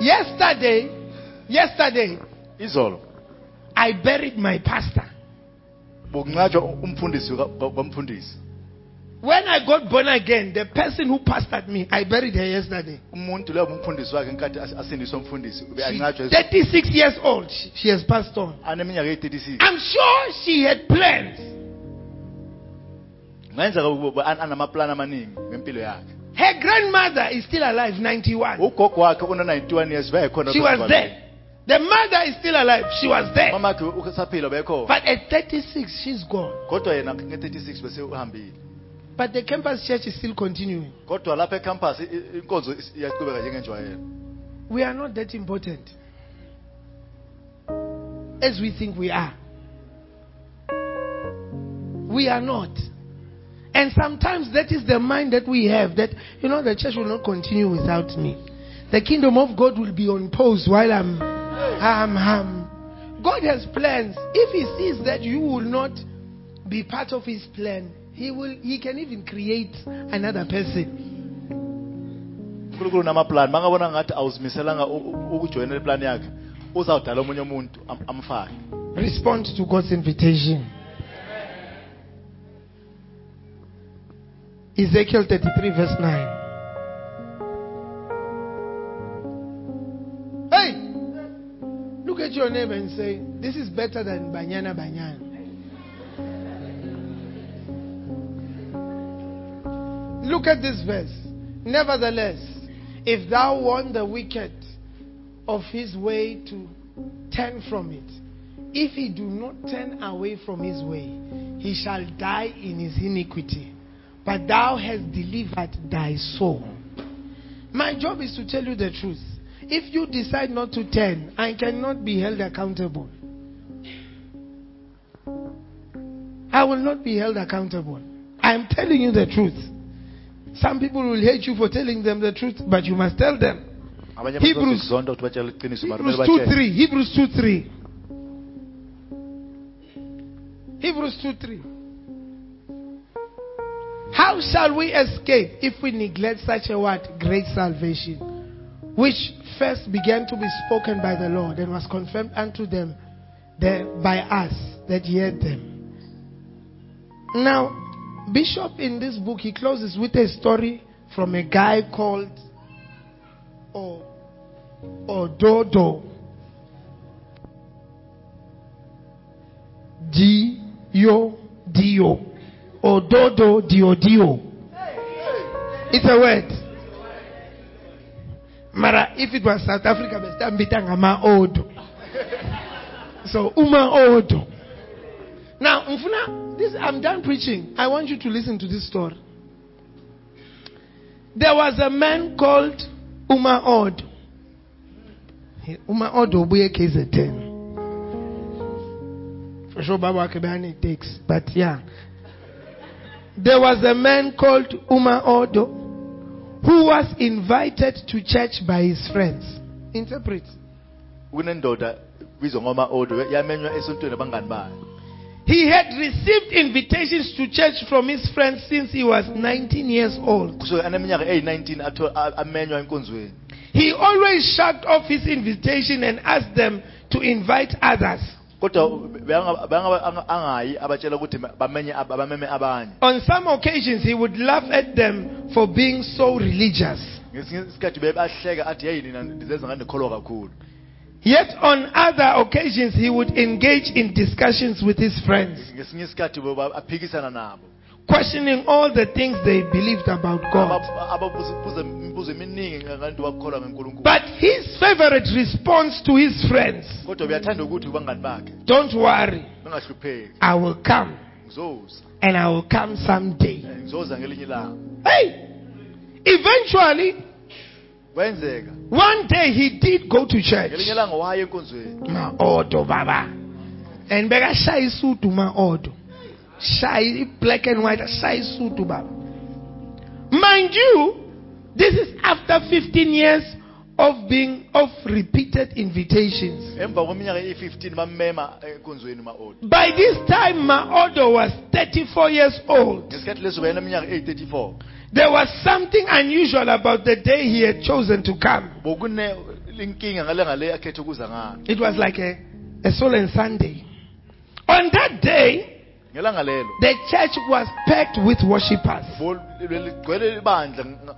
Yesterday, yesterday, Izolo I buried my pastor. bokungcwatshwa umfundisi ka- ka- When I got born again, the person who pastored me, I buried her yesterday. Umuntu leyo umfundisi wakhe nkathi asindiswa umfundisi ube She's 36 years old. She- She has passed on. aneminyaka eyi-36. I'm sure she had plans. Ukuba amaningi ngempilo yakhe. Her grandmother is still alive, 91. Ugogo wakhe una-91 years bayekhona. She was there. The mother is still alive. She was there. Mama yakhe usaphila bekhona. But at 36, she's gone. Kodwa yena nge-36 bese uhambile. But the campus church is still continuing. We are not that important as we think we are. We are not. And sometimes that is the mind that we have that, you know, the church will not continue without me. The kingdom of God will be on pause while I'm, I'm, I'm. God has plans. If He sees that you will not be part of His plan, He will. He can even create another person. unkulunkulu namaplani bangabona ngathi awuzimiselanga u- u- ukujoyinela iplani yakhe uzawudala omunye umuntu am- amfake Respond to God's invitation. Ezekiel 33, verse 9. Hey! Look at your neighbor and say, This is better than Banyana Banyana. Look at this verse. Nevertheless, if thou warn the wicked of his way to turn from it, if he do not turn away from his way, he shall die in his iniquity. But thou hast delivered thy soul. My job is to tell you the truth. If you decide not to turn, I cannot be held accountable. I will not be held accountable. I am telling you the truth. Some people will hate you for telling them the truth, but you must tell them. Hebrews- bazokuzonda ukuthi batshele iqiniso mara Hebrews kumele 2 3. Hebrews 2 3. Hebrews 2 3. How shall we escape if we neglect such a what? Great salvation, which first began to be spoken by the Lord and was confirmed unto them the, by us that heard them. Now, Bishop in this book, he closes with a story from a guy called O- Ododo. Dio Dio. Ododo Dio Dio. It's a word. Mara, if it was South Africa, we bestambitanga ma odo. So uma odo. Now, Mfuna, this I'm done preaching. I want you to listen to this story. There was a man called Uma Odo. Uma Odo ubuye KZN. For sure, Baba Kebani takes, but yeah. There was a man called Uma Odo who was invited to church by his friends. Interpret. kunendoda odo yamenywa esontweni abangani bayo He had received invitations to church from his friends since he was 19 years old. kusuke aneminyaka eyi-19 atho- a- amenywa enkonzweni He always shrugged off his invitation and asked them to invite others. Kodwa bengaba- bengaba- anga- angayi abatshela ukuthi ma- bamenye ab- bameme abanye. On some occasions, he would laugh at them for being so religious. ngesinye isikhathi bebahleka athi yeyi nina ndizenza ngandikholwa kakhulu. Yet on other occasions, he would engage in discussions with his friends, ngesinye isikhathi beba- aphikisana nabo questioning all the things they believed about God. Aba- ababuza imibuzo eminingi ngantu bakholwa ngenkulunkulu But his favorite response to his friends kodwa uyathanda ukuthi kubangani bakhe don't worry, I will come, and I will come someday. Eh, ngizoza ngelinye ilanga Hey! Eventually, one day he did go to church. ngelinye ilanga waya enkonzweni ma-odo baba and bekashaya isudu ma-odo shaya i-black and white ashaya isudu baba mind you this is after 15 years of being of repeated invitations. Emva kweminyaka eyi-15 bamema enkonzweni eh, ma-odo by this time ma-odo was 34 years old. Ngesikhathi leso bayeneminyaka eyi-34 there was something unusual about the day he had chosen to come. Bokune inkinga ngalenga le akhethe ukuza ngalo it was like a, a solemn sunday. On that day The church was packed with worshippers. bo- ligcwele ibandla nga-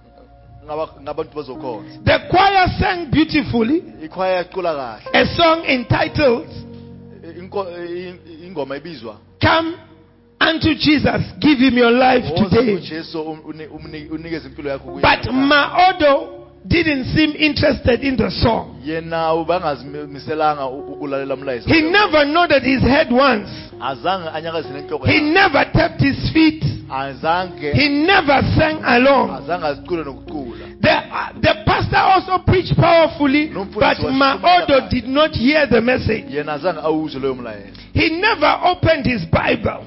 ngaba- ngabantu bazokhonza The choir sang beautifully ikhwaya yacula kahle a song entitled Inko- i- ingoma ibizwa Come unto Jesus, give him your life today. kujesu um- uni- umni- unikeze impilo yakho kuye." But Maodo didn't seem interested in the song. yena ubangazimiselanga u- ukulalela umlayezo He never nodded his head once. azange anyakaze nenhloko He never tapped his feet. He never sang along. Azange azicule nokucula The, uh, the pastor also preached powerfully, but Maodo did not hear the message. yena azange awuzwe loyo mlayezo He never opened his Bible.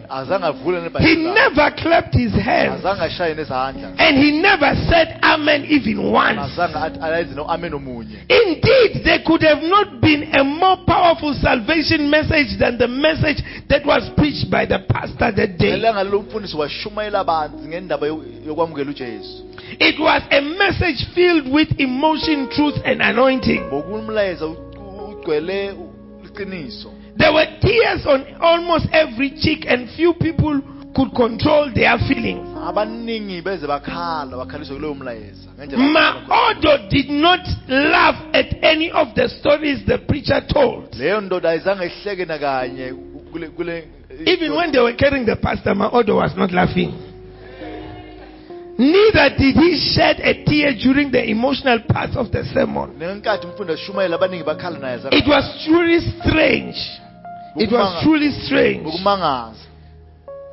He never clapped his hands. azange ashaye nezandla And he never said amen even once. azange athi ayenze no amen omunye Indeed, there could have not been a more powerful salvation message than the message that was preached by the pastor that day. Ngelanga lelo umfundisi washumayela banzi ngendaba yo- yokwamukela ujesu It was a message filled with emotion, truth, and anointing. ngokumlayeza u- ugcwele iqiniso There were tears on almost every cheek, and few people could control their feelings. abaningi beze bakhala bakhaliswa kuleyo mlayeza ngendlela Maodo did not laugh at any of the stories the preacher told. leyo ndoda ayizange ihleke nakanye kule kule eh, Even when they were carrying the pastor, Maodo was not laughing. Neither did he shed a tear during the emotional parts of the sermon. nenkathi umfundi ashumayela abaningi bakhala naye azange It was truly strange. It was truly strange.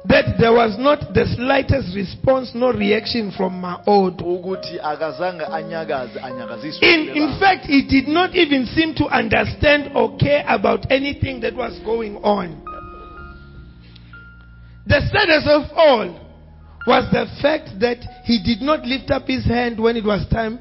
that there was not the slightest response, no reaction from my old. ukuthi akazange In, in fact, he did not even seem to understand or care about anything that was going on. The saddest of all was the fact that he did not lift up his hand when it was time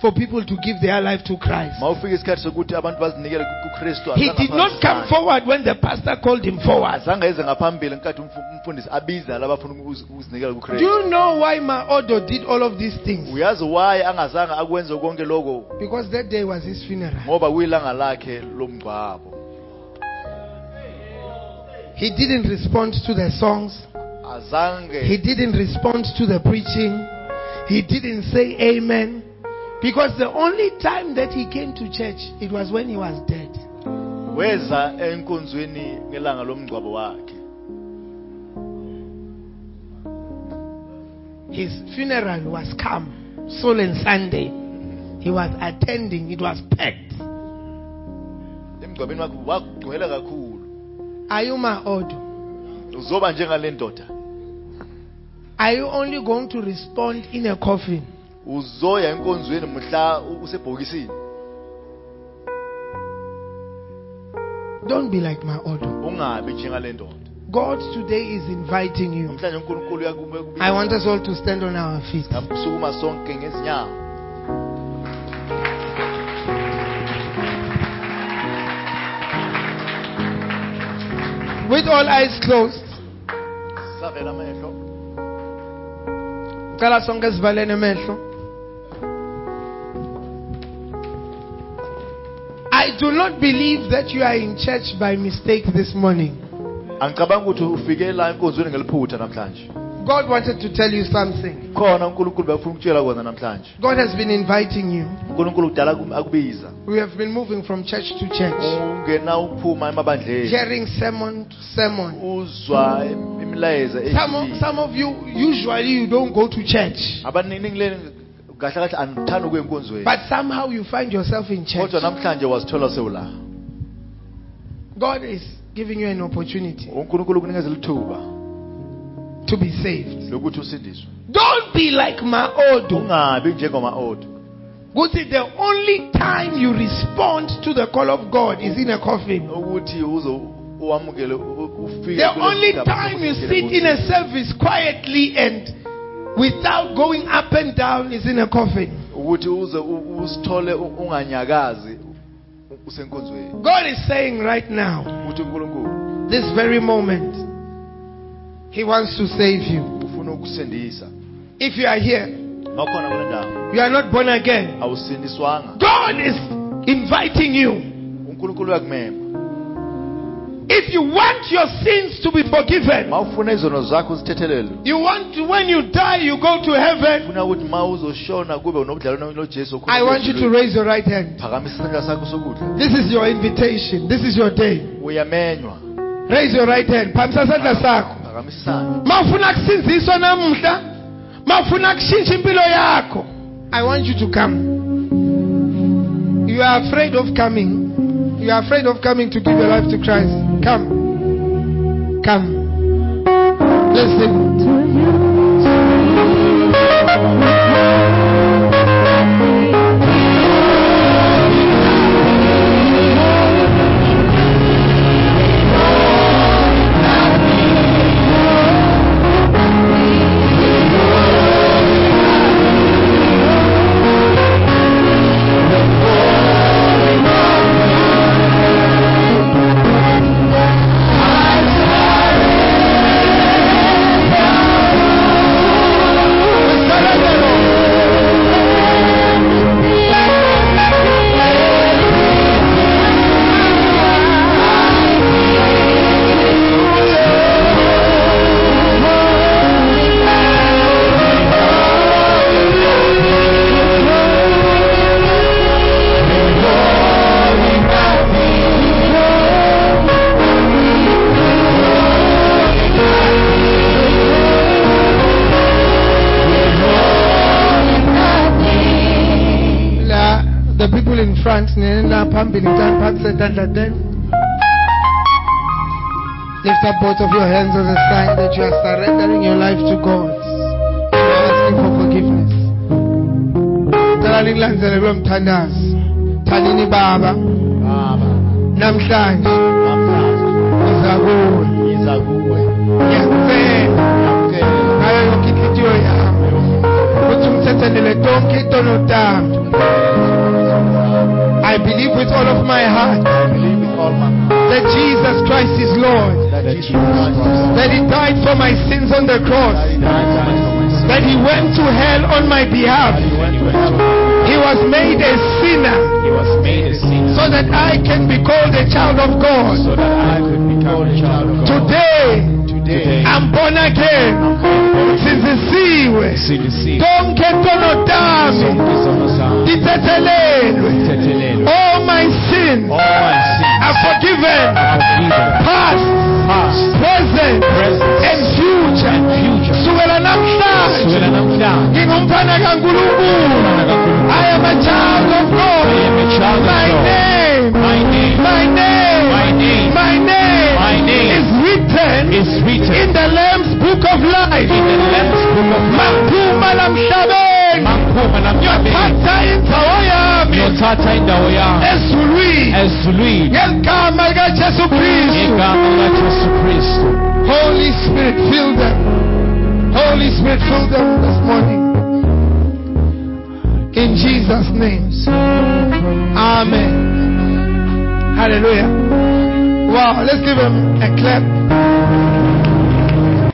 for people to give their life to Christ. mawufika isikhathi sokuthi abantu bazinikele ku- kukristu He did not come forward when the pastor called him forward. azange eze ngaphambili nkathi umfu- umfundisi abiza labafuna ukuzi- ukuzinikela Do you know why Maodo did all of these things? uyazi waye angazange akwenze konke loko Because that day was his funeral. ngoba kuyilanga lakhe lomngcwabo He didn't respond to the songs. He didn't respond to the preaching. He didn't say amen. Because the only time that he came to church, it was when he was dead. weza enkonzweni ngelanga lomngcwabo wakhe His funeral was come, Solemn Sunday. He was attending. It was packed. emngcwabeni wakhe wakugcwele kakhulu my odo? uzoba njengale ndoda Are you only going to respond in a coffin? uzoya enkonzweni mhla usebhokisini Don't be like my odo. ungabi njengale ndoda God today is inviting you. namhlanje unkulunkulu I want us all to stand on our feet. sonke ngezinyawo With all eyes closed. savela amehlo Cala sonke amehlo. I do not believe that you are in church by mistake this morning. angicabangi ukuthi ufike la enkonzweni ngeliphutha namhlanje God wanted to tell you something. khona unkulunkulu befuna ukutshela kona namhlanje God has been inviting you. unkulunkulu kudala akum- akubiza We have been moving from church to church, ungena uphuma emabandleni hearing sermon to sermon. uzwa Some some of you, usually you don't go to church, abaningi leni kahle kahle anithanda ukuya enkonzweni but somehow you find yourself in church. kodwa namhlanje wazithola sewula God is giving you an opportunity unkulunkulu kunikeza lithuba to be saved. Don't be like my old. ungabi njengoma odo Guti, the only time you respond to the call of God is in a coffin. The only time you sit in a service quietly and without going up and down is in a coffin. ukuthi uze u- usithole u- unganyakazi u- usenkonzweni God is saying right now, this very moment, He wants to save you. If you are here, makhona kule ndawo you are not born again. God is inviting you. If you want your sins to be forgiven, ma izono zakho zithethelelwe you want to, when you die, you go to heaven. ufuna ukuthi ma uzoshona kube unobudlelwano nojesu I want you to raise your right hand. phakamisa isandla sakho sokudla This is your invitation. This is your day. uyamenywa Raise your right hand. Phamisa isandla sakho. phakamisa isandla Mawufuna kusinziswa namuhla, mawufuna kushintsha impilo yakho. I want you to come. You are afraid of coming. You are afraid of coming to give your life to Christ. Come. Come. Listen. The people in front, nena phambili tan phatse tandla ten. Lift up both of your hands as a sign that you are surrendering your life to God. You're asking for forgiveness. Cela nikulandelelwe mthandazi. Thanini baba baba namhlanje namhlanje ngiza kuwe. ngiza kuwe Ngiyakucela Yamkela. ngayo yonke inhliziyo yami ukuthi ungithethelele tonke itono tami. I believe with all of my heart I believe with all my heart that Jesus Christ is Lord. that Jesus Christ is Lord. That He died for my sins on the cross. That he died for my sins. That He went to hell on my behalf. He went to heaven. He was made a sinner He was made a sinner so that I can be called a child of God. so that I could become a child of God. Today, Today, I'm born again. Sizisiwe. Silisiwe. Tonke tono tami. Zonke izono zami Dithethelelwe. zithethelelwe. All my sins All my sins are forgiven. are forgiven. Past, Past, present, present, and future. and future. Namhlanje. Namhlanje. Ngingumfana kaNkulunkulu. I am a child of God. I am a child of My name. My name. My name. My name. My name. Is written is written in the Lamb's book of life. in the Lamb's book of life. Maphuma namhlabeni. Mankhuma namhlabeni. Ngiyothatha indawo yami Ngiyothatha indawo yami ezulwini. ezulwini Ngeligama likaJesu Kristu. ngegama likaJesu Kristu. Holy Spirit, fill them. Holy Spirit, fill them this morning. In Jesus' name. Amen. Hallelujah. Wow, let's give him a clap.